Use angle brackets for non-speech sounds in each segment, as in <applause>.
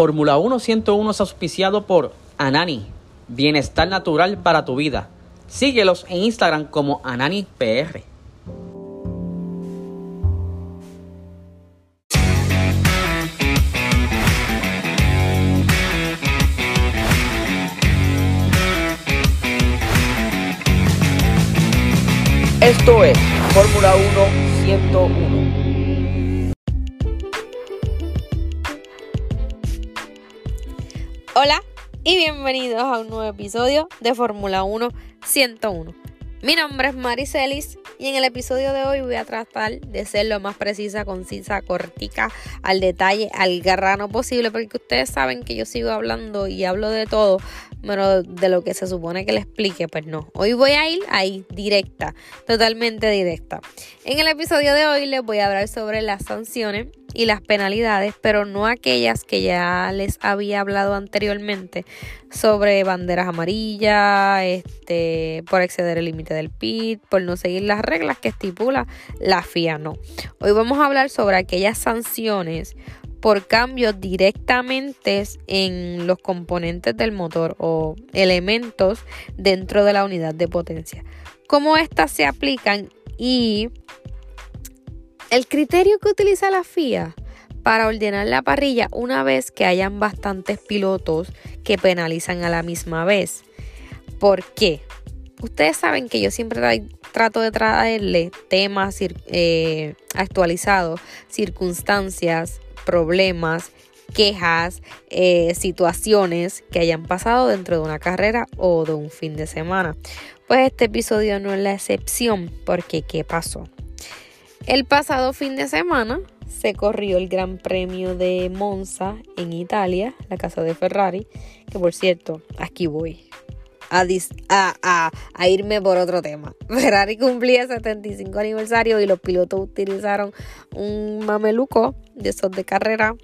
Fórmula 1 101 es auspiciado por Anani, bienestar natural para tu vida. Síguelos en Instagram como AnaniPR. Esto es Fórmula 1 101. Y bienvenidos a un nuevo episodio de Fórmula 1 101. Mi nombre es Maricelis y en el episodio de hoy voy a tratar de ser lo más precisa, concisa, cortica, al detalle, al grano posible, porque ustedes saben que yo sigo hablando y hablo de todo, pero de lo que se supone que le explique, pues no. Hoy voy a ir ahí directa, totalmente directa. En el episodio de hoy les voy a hablar sobre las sanciones y las penalidades, pero no aquellas que ya les había hablado anteriormente sobre banderas amarillas, este, por exceder el límite del pit, por no seguir las reglas que estipula la FIA, no. Hoy vamos a hablar sobre aquellas sanciones por cambios directamente en los componentes del motor o elementos dentro de la unidad de potencia. Cómo estas se aplican y el criterio que utiliza la FIA para ordenar la parrilla una vez que hayan bastantes pilotos que penalizan a la misma vez. ¿Por qué? Ustedes saben que yo siempre trato de traerle temas eh, actualizados, circunstancias, problemas, quejas, eh, situaciones que hayan pasado dentro de una carrera o de un fin de semana. Pues este episodio no es la excepción porque ¿qué pasó? El pasado fin de semana se corrió el Gran Premio de Monza en Italia, la casa de Ferrari, que por cierto, aquí voy. A, a, irme por otro tema. <laughs> Ferrari cumplía 75 aniversario y los pilotos utilizaron un mameluco de esos de carrera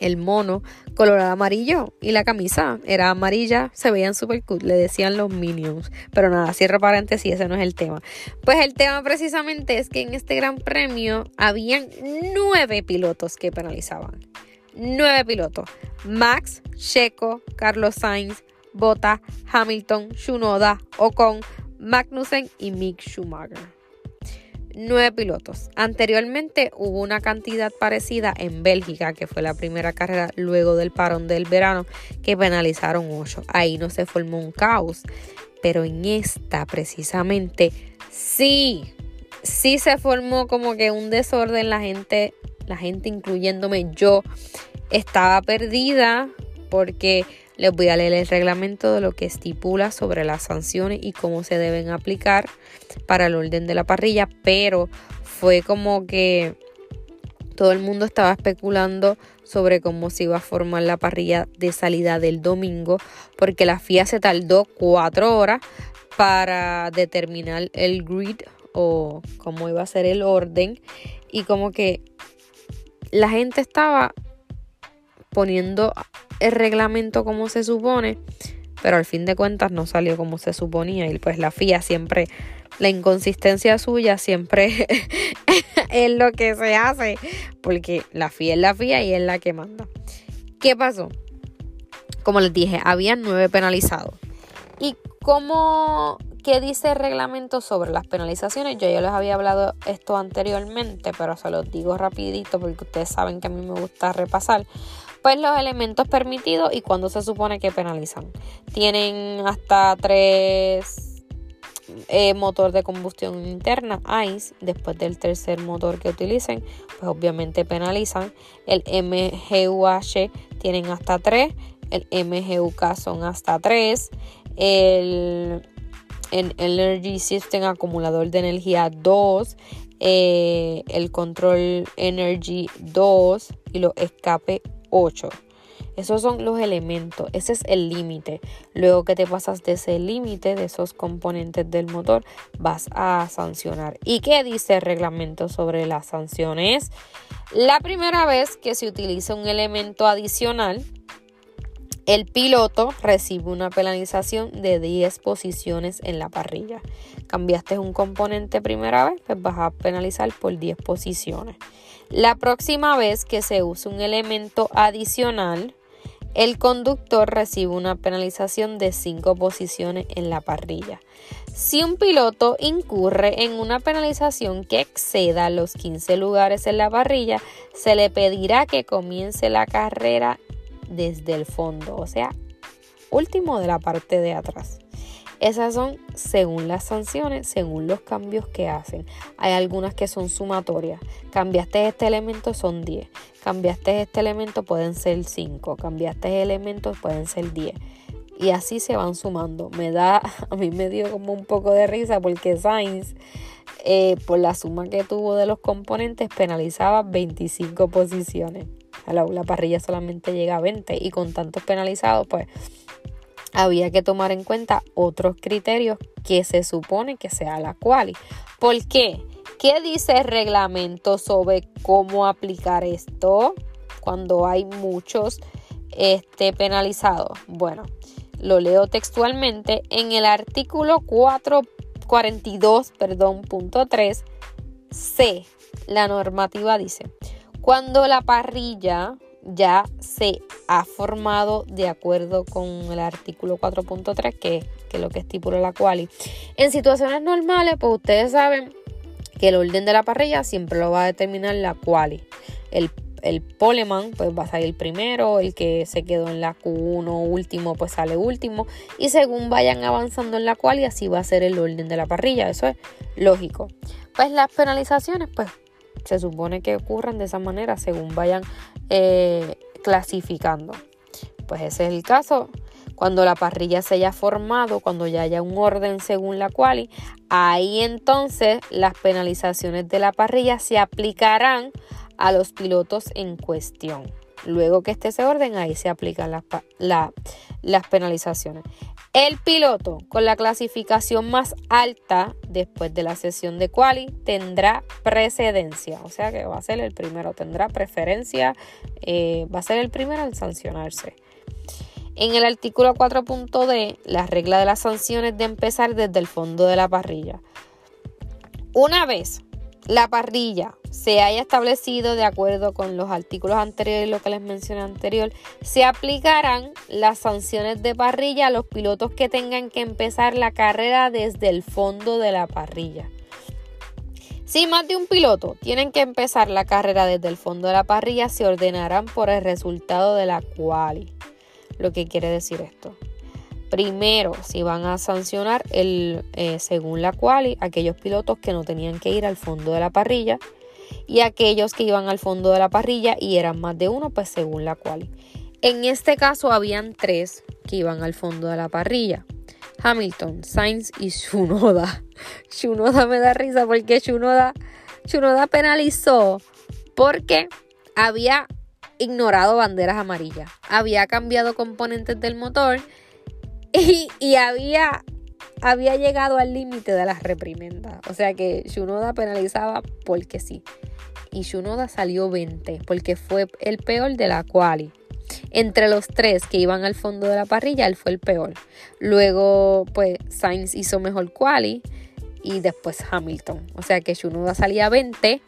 el mono colorado amarillo y la camisa era amarilla, se veían super cool, le decían los minions. Pero nada, cierro paréntesis, ese no es el tema. Pues el tema precisamente es que en este gran premio habían nueve pilotos que penalizaban. Nueve pilotos. Max, Checo, Carlos Sainz, Bota, Hamilton, Shunoda, Ocon, Magnussen y Mick Schumacher nueve pilotos. Anteriormente hubo una cantidad parecida en Bélgica, que fue la primera carrera luego del parón del verano, que penalizaron ocho. Ahí no se formó un caos. Pero en esta precisamente sí, sí se formó como que un desorden. La gente, la gente incluyéndome yo, estaba perdida porque les voy a leer el reglamento de lo que estipula sobre las sanciones y cómo se deben aplicar para el orden de la parrilla, pero fue como que todo el mundo estaba especulando sobre cómo se iba a formar la parrilla de salida del domingo, porque la FIA se tardó cuatro horas para determinar el grid o cómo iba a ser el orden y como que la gente estaba poniendo el reglamento como se supone, pero al fin de cuentas no salió como se suponía y pues la FIA siempre, la inconsistencia suya siempre <laughs> es lo que se hace, porque la FIA es la FIA y es la que manda. ¿Qué pasó? Como les dije, había nueve penalizados. ¿Y cómo, qué dice el reglamento sobre las penalizaciones? Yo ya les había hablado esto anteriormente, pero se los digo rapidito porque ustedes saben que a mí me gusta repasar pues los elementos permitidos y cuando se supone que penalizan. Tienen hasta tres eh, motor de combustión interna, ICE, después del tercer motor que utilicen, pues obviamente penalizan. El MGUH tienen hasta tres, el MGUK son hasta tres, el, Energy System acumulador de energía 2, eh, el Control Energy 2 y los escape 8. Esos son los elementos, ese es el límite. Luego que te pasas de ese límite, de esos componentes del motor, vas a sancionar. ¿Y qué dice el reglamento sobre las sanciones? La primera vez que se utiliza un elemento adicional, el piloto recibe una penalización de 10 posiciones en la parrilla. Cambiaste un componente primera vez, pues vas a penalizar por 10 posiciones. La próxima vez que se use un elemento adicional, el conductor recibe una penalización de 5 posiciones en la parrilla. Si un piloto incurre en una penalización que exceda los 15 lugares en la parrilla, se le pedirá que comience la carrera desde el fondo, o sea, último de la parte de atrás. Esas son según las sanciones, según los cambios que hacen. Hay algunas que son sumatorias. Cambiaste este elemento, son 10. Cambiaste este elemento, pueden ser 5. Cambiaste elementos, pueden ser 10. Y así se van sumando. Me da, <laughs> a mí me dio como un poco de risa porque Sainz, eh, por la suma que tuvo de los componentes, penalizaba 25 posiciones. La, la parrilla solamente llega a 20 y con tantos penalizados, pues había que tomar en cuenta otros criterios que se supone que sea la quali. ¿Por qué? ¿Qué dice el reglamento sobre cómo aplicar esto cuando hay muchos este, penalizados? Bueno, lo leo textualmente en el artículo 442, perdón, punto 3, C. La normativa dice, cuando la parrilla ya se ha formado de acuerdo con el artículo 4.3 que, que es lo que estipula la quali. En situaciones normales, pues ustedes saben que el orden de la parrilla siempre lo va a determinar la quali. El, el poleman pues va a salir primero, el que se quedó en la Q1 último pues sale último y según vayan avanzando en la quali así va a ser el orden de la parrilla, eso es lógico. Pues las penalizaciones pues se supone que ocurran de esa manera según vayan eh, clasificando. Pues ese es el caso. Cuando la parrilla se haya formado, cuando ya haya un orden según la cual, ahí entonces las penalizaciones de la parrilla se aplicarán a los pilotos en cuestión. Luego que esté ese orden, ahí se aplican las, las penalizaciones. El piloto con la clasificación más alta después de la sesión de quali tendrá precedencia, o sea que va a ser el primero, tendrá preferencia, eh, va a ser el primero en sancionarse. En el artículo 4.d, la regla de las sanciones de empezar desde el fondo de la parrilla. Una vez la parrilla se haya establecido de acuerdo con los artículos anteriores y lo que les mencioné anterior, se aplicarán las sanciones de parrilla a los pilotos que tengan que empezar la carrera desde el fondo de la parrilla. Si más de un piloto tienen que empezar la carrera desde el fondo de la parrilla, se ordenarán por el resultado de la quali. Lo que quiere decir esto. Primero, si van a sancionar el, eh, según la quali, aquellos pilotos que no tenían que ir al fondo de la parrilla y aquellos que iban al fondo de la parrilla y eran más de uno, pues según la quali. En este caso habían tres que iban al fondo de la parrilla. Hamilton, Sainz y Shunoda. Shunoda <laughs> me da risa porque Shunoda penalizó porque había ignorado banderas amarillas, había cambiado componentes del motor y, había, había llegado al límite de las reprimendas. O sea que Shunoda penalizaba porque sí. Y Shunoda salió 20 porque fue el peor de la quali. Entre los tres que iban al fondo de la parrilla, él fue el peor. Luego, pues, Sainz hizo mejor quali y después Hamilton. O sea que Shunoda salía 20,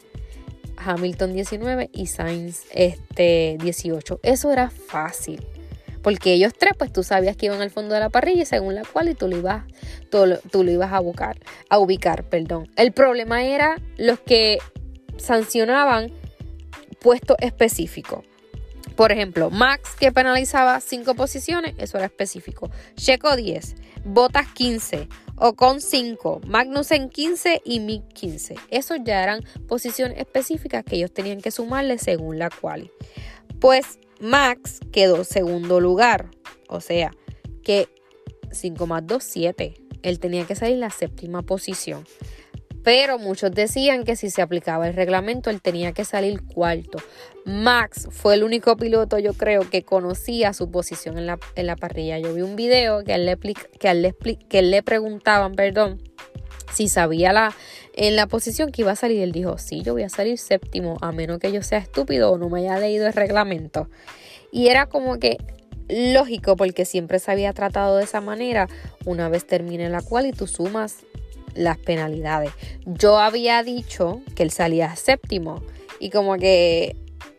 Hamilton 19 y Sainz este, 18. Eso era fácil. Porque ellos tres, pues tú sabías que iban al fondo de la parrilla según la cual y tú lo ibas, tú, lo ibas a, buscar, a ubicar. Perdón. El problema era los que sancionaban puestos específicos. Por ejemplo, Max que penalizaba 5 posiciones, eso era específico. Checo 10, Botas 15, Ocon 5, Magnussen 15 y Mick 15. Esos ya eran posiciones específicas que ellos tenían que sumarle según la cual. Pues Max quedó segundo lugar. O sea, que 5 más 2, 7. Él tenía que salir en la séptima posición. Pero muchos decían que si se aplicaba el reglamento, él tenía que salir cuarto. Max fue el único piloto, yo creo, que conocía su posición en la, en la parrilla. Yo vi un video que le, que le, que él le preguntaban, perdón, si sabía la, en la posición que iba a salir. Él dijo, sí, yo voy a salir séptimo, a menos que yo sea estúpido o no me haya leído el reglamento. Y era como que lógico porque siempre se había tratado de esa manera. Una vez termine la cual y tú sumas las penalidades. Yo había dicho que él salía séptimo y como que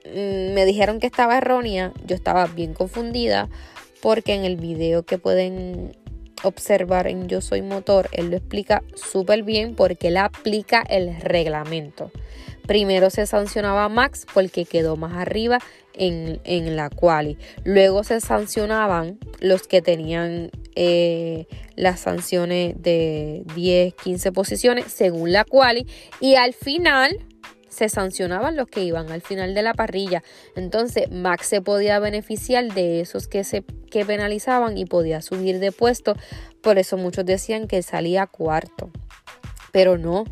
mm, me dijeron que estaba errónea, yo estaba bien confundida porque en el video que pueden observar en Yo Soy Motor, él lo explica súper bien porque él aplica el reglamento. Primero se sancionaba Max porque quedó más arriba en, la quali. Luego se sancionaban los que tenían eh, las sanciones de 10, 15 posiciones según la quali. Y al final se sancionaban los que iban al final de la parrilla. Entonces Max se podía beneficiar de esos que se que penalizaban y podía subir de puesto. Por eso muchos decían que salía cuarto. Pero no.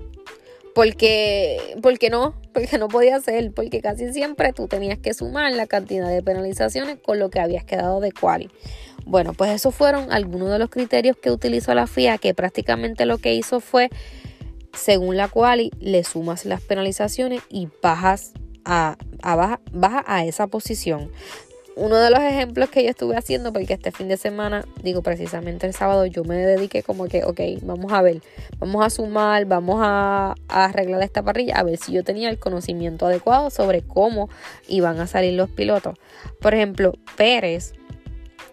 Porque, porque no, porque no podía ser, porque casi siempre tú tenías que sumar la cantidad de penalizaciones con lo que habías quedado de quali. Bueno, pues esos fueron algunos de los criterios que utilizó la FIA, que prácticamente lo que hizo fue según la cual le sumas las penalizaciones y bajas a, baja, baja a esa posición. Uno de los ejemplos que yo estuve haciendo, porque este fin de semana, digo precisamente el sábado, yo me dediqué como que, ok, vamos a ver, vamos a sumar, vamos a, a arreglar esta parrilla, a ver si yo tenía el conocimiento adecuado sobre cómo iban a salir los pilotos. Por ejemplo, Pérez,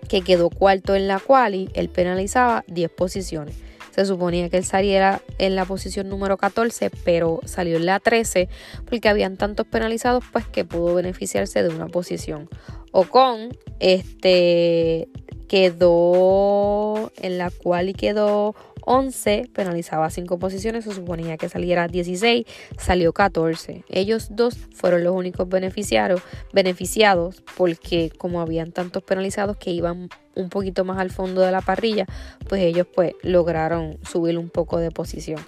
que quedó cuarto en la quali, él penalizaba 10 posiciones. Se suponía que él saliera en la posición número 14, pero salió en la 13 porque habían tantos penalizados pues que pudo beneficiarse de una posición. Ocon este, quedó en la cual y quedó 11, penalizaba 5 posiciones, se suponía que saliera 16, salió 14. Ellos dos fueron los únicos beneficiados, beneficiados porque como habían tantos penalizados que iban un poquito más al fondo de la parrilla, pues ellos pues lograron subir un poco de posición.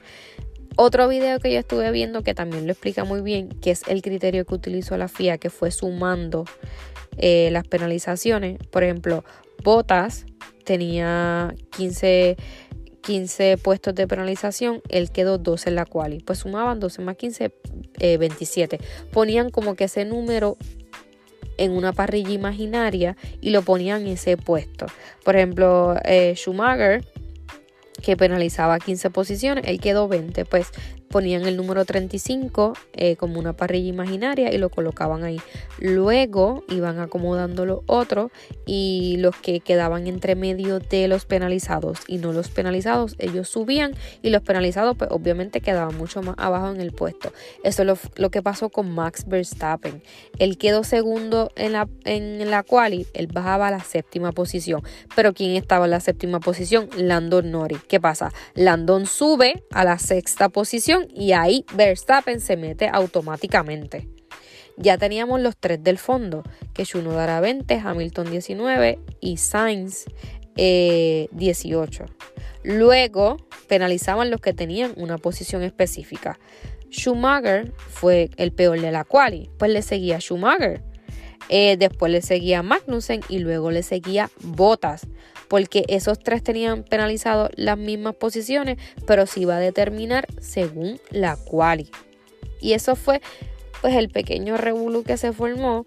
Otro video que yo estuve viendo que también lo explica muy bien, que es el criterio que utilizó la FIA, que fue sumando eh, las penalizaciones. Por ejemplo, Botas tenía 15 15 puestos de penalización, él quedó 12 en la quali. Pues sumaban 12 más 15, 27. Eh, ponían como que ese número en una parrilla imaginaria y lo ponían en ese puesto. Por ejemplo, eh, Schumacher, que penalizaba 15 posiciones, él quedó 20. Pues ponían el número 35 eh, como una parrilla imaginaria y lo colocaban ahí. Luego iban acomodando los otros y los que quedaban entre medio de los penalizados y no los penalizados, ellos subían y los penalizados pues obviamente quedaban mucho más abajo en el puesto. Eso es lo, que pasó con Max Verstappen. Él quedó segundo en la, en la quali, él bajaba a la séptima posición. Pero ¿quién estaba en la séptima posición? Landon Norris. ¿Qué pasa? Landon sube a la sexta posición y ahí Verstappen se mete automáticamente. Ya teníamos los tres del fondo, que Dará 20, Hamilton 19 y Sainz 18. Eh, Luego penalizaban los que tenían una posición específica. Schumacher fue el peor de la quali, pues le seguía Schumacher. Eh, después le seguía Magnussen y luego le seguía Bottas porque esos tres tenían penalizado las mismas posiciones, pero se iba a determinar según la quali. Y eso fue pues el pequeño revolú que se formó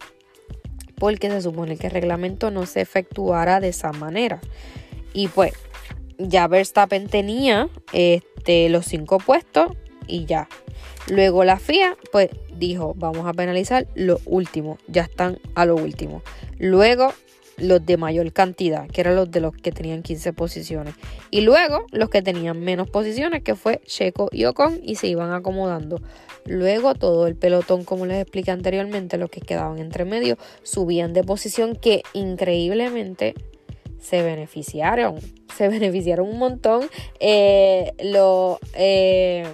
porque se supone que el reglamento no se efectuara de esa manera. Y pues ya Verstappen tenía este, los cinco puestos y ya. Luego la FIA pues dijo, vamos a penalizar lo último, ya están a lo último. Luego los de mayor cantidad, que eran los de los que tenían 15 posiciones. Y luego los que tenían menos posiciones, que fue Checo y Ocon, y se iban acomodando. Luego todo el pelotón, como les expliqué anteriormente, los que quedaban entre medio, subían de posición que increíblemente se beneficiaron. Se <laughs> beneficiaron un montón. Eh, lo, eh,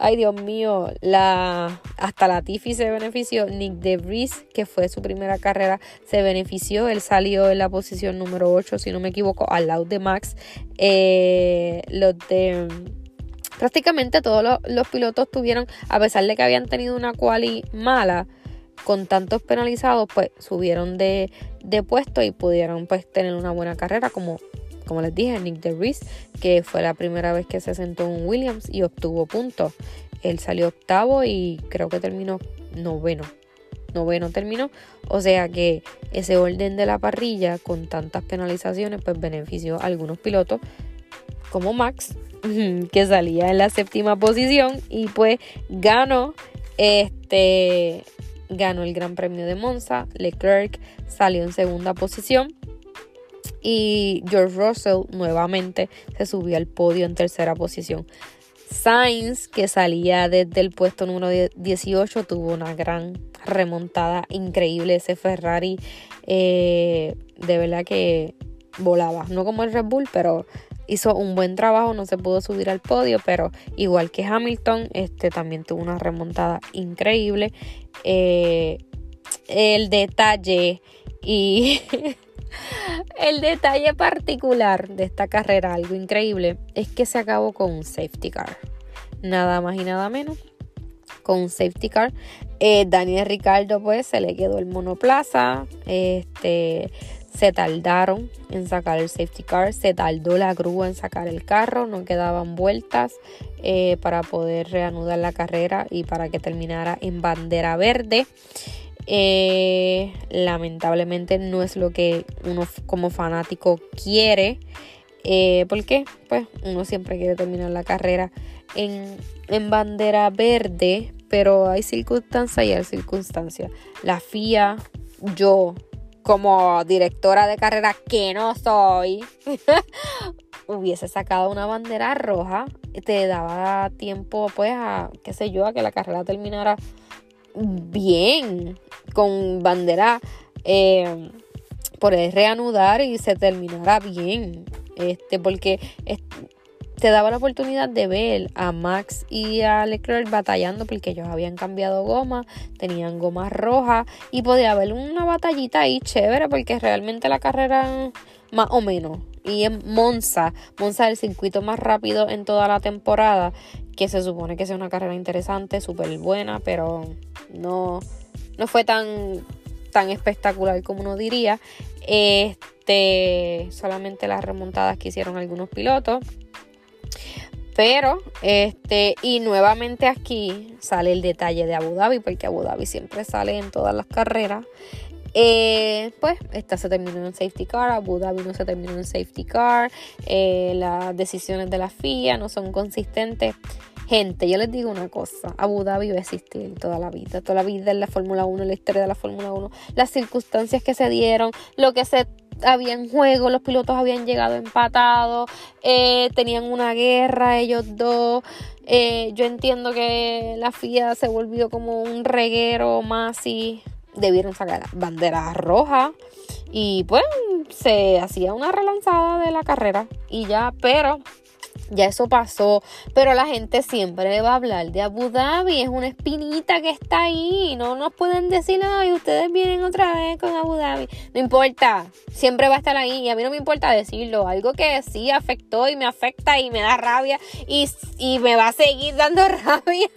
Ay, Dios mío, la, hasta la Tiffy se benefició. Nick DeVries, que fue su primera carrera, se benefició. Él salió en la posición número 8, si no me equivoco, al lado de Max. Eh, los de prácticamente todos los, pilotos tuvieron, a pesar de que habían tenido una quali mala, con tantos penalizados, pues subieron de, de puesto y pudieron pues tener una buena carrera como como les dije, Nick DeVries, que fue la primera vez que se sentó en Williams y obtuvo puntos. Él salió octavo y creo que terminó noveno. Noveno terminó. O sea que ese orden de la parrilla con tantas penalizaciones pues benefició a algunos pilotos como Max, <laughs> que salía en la séptima posición y pues ganó este ganó el Gran Premio de Monza, Leclerc salió en segunda posición y George Russell nuevamente se subió al podio en tercera posición. Sainz, que salía desde el puesto número 18, tuvo una gran remontada increíble. Ese Ferrari eh, de verdad que volaba. No como el Red Bull, pero hizo un buen trabajo. No se pudo subir al podio, pero igual que Hamilton, este también tuvo una remontada increíble. Eh, el detalle y <laughs> El detalle particular de esta carrera, algo increíble, es que se acabó con un safety car. Nada más y nada menos. Con un safety car. Eh, Daniel Ricardo, pues, se le quedó el monoplaza. Este. Se tardaron en sacar el safety car, se tardó la grúa en sacar el carro, no quedaban vueltas eh, para poder reanudar la carrera y para que terminara en bandera verde. Eh, lamentablemente no es lo que uno como fanático quiere. Eh, ¿Por qué? Pues uno siempre quiere terminar la carrera en, en bandera verde, pero hay circunstancias y hay circunstancias. La FIA, yo como directora de carrera que no soy, <laughs> hubiese sacado una bandera roja, te daba tiempo pues a, qué sé yo, a que la carrera terminara bien, con bandera, eh, por reanudar y se terminará bien. Este, porque te daba la oportunidad de ver a Max y a Leclerc batallando porque ellos habían cambiado goma, tenían gomas rojas y podía haber una batallita ahí chévere porque realmente la carrera más o menos y en Monza, Monza es el circuito más rápido en toda la temporada que se supone que sea una carrera interesante, súper buena, pero no, no fue tan, tan espectacular como uno diría. Este, solamente las remontadas que hicieron algunos pilotos. Pero, este, y nuevamente aquí sale el detalle de Abu Dhabi, porque Abu Dhabi siempre sale en todas las carreras. Eh, pues esta se terminó en safety car, Abu Dhabi no se terminó en safety car, eh, las decisiones de la FIA no son consistentes. Gente, yo les digo una cosa, Abu Dhabi va a existir toda la vida, toda la vida en la Fórmula 1, en la historia de la Fórmula 1, las circunstancias que se dieron, lo que se había en juego, los pilotos habían llegado empatados, eh, tenían una guerra ellos dos. yo entiendo que la FIA se volvió como un reguero más y debieron sacar bandera roja. Y pues se hacía una relanzada de la carrera y ya, pero ya eso pasó, pero la gente siempre va a hablar de Abu Dhabi, es una espinita que está ahí, no nos pueden decir, ay, ustedes vienen otra vez con Abu Dhabi, no importa, siempre va a estar ahí y a mí no me importa decirlo, algo que sí afectó y me afecta y me da rabia y, y me va a seguir dando <laughs> rabia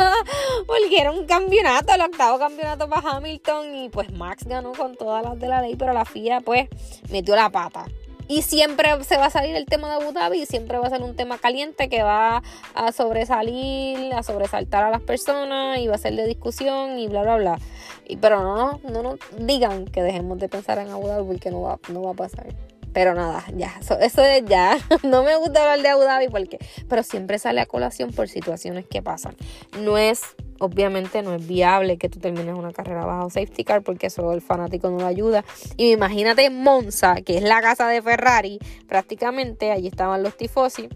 porque era un campeonato, el octavo campeonato para Hamilton y pues Max ganó con todas las de la ley, pero la FIA pues metió la pata. Y siempre se va a salir el tema de Abu Dhabi siempre va a ser un tema caliente que va a sobresalir, a sobresaltar a las personas y va a ser de discusión y bla, bla, bla. Y, pero no, no, no digan que dejemos de pensar en Abu Dhabi porque no va, no va a pasar. Pero nada, ya, eso es ya. <laughs> No me gusta hablar de Abu Dhabi porque, pero siempre sale a colación por situaciones que pasan. No es obviamente no es viable que tú termines una carrera bajo safety car porque eso el fanático no lo ayuda. Y imagínate Monza, que es la casa de Ferrari, prácticamente allí estaban los tifosi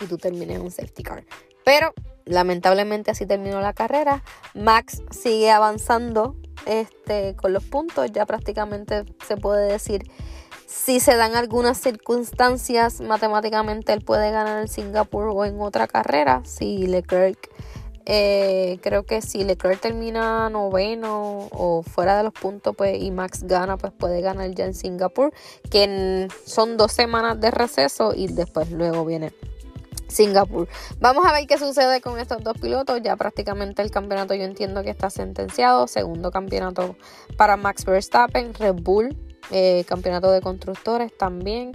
y tú termines un safety car. Pero lamentablemente así terminó la carrera. Max sigue avanzando este, con los puntos, ya prácticamente se puede decir si se dan algunas circunstancias, matemáticamente él puede ganar en Singapur o en otra carrera. Si Leclerc eh, creo que si Leclerc termina noveno o fuera de los puntos pues y Max gana, pues puede ganar ya en Singapur, que son dos semanas de receso y después luego viene Singapur. Vamos a ver qué sucede con estos dos pilotos. Ya prácticamente el campeonato yo entiendo que está sentenciado. Segundo campeonato para Max Verstappen, Red Bull, eh, campeonato de constructores también.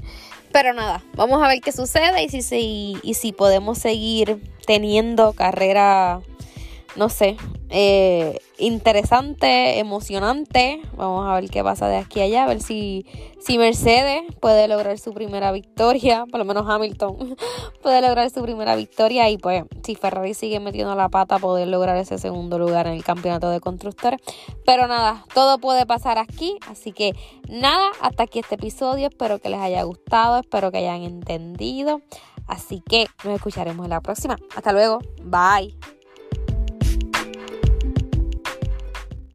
Pero nada, vamos a ver qué sucede y si, y si podemos seguir teniendo carrera no sé, eh, interesante, emocionante. Vamos a ver qué pasa de aquí a allá, a ver si, si Mercedes puede lograr su primera victoria, <laughs> por lo menos Hamilton <laughs> puede lograr su primera victoria y pues si Ferrari sigue metiendo la pata poder lograr ese segundo lugar en el campeonato de constructores. Pero nada, todo puede pasar aquí, así que nada, hasta aquí este episodio, espero que les haya gustado, espero que hayan entendido. Así que nos escucharemos en la próxima. Hasta luego. Bye.